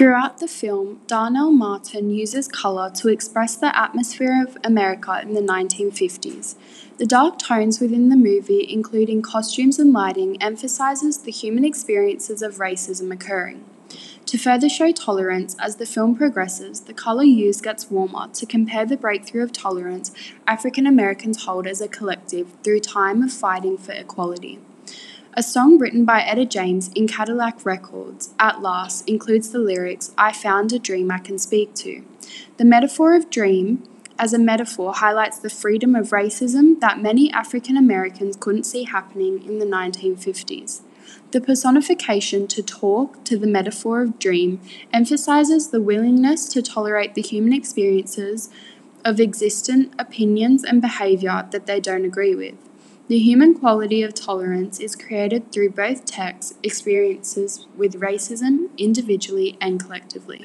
Throughout the film, Darnell Martin uses color to express the atmosphere of America in the 1950s. The dark tones within the movie, including costumes and lighting, emphasizes the human experiences of racism occurring. To further show tolerance, as the film progresses, the color used gets warmer to compare the breakthrough of tolerance African Americans hold as a collective through time of fighting for equality. A song written by Etta James in Cadillac Records, At Last, includes the lyrics, I found a dream I can speak to. The metaphor of dream as a metaphor highlights the freedom of racism that many African Americans couldn't see happening in the 1950s. The personification to talk to the metaphor of dream emphasizes the willingness to tolerate the human experiences of existent opinions and behavior that they don't agree with. The human quality of tolerance is created through both texts' experiences with racism individually and collectively.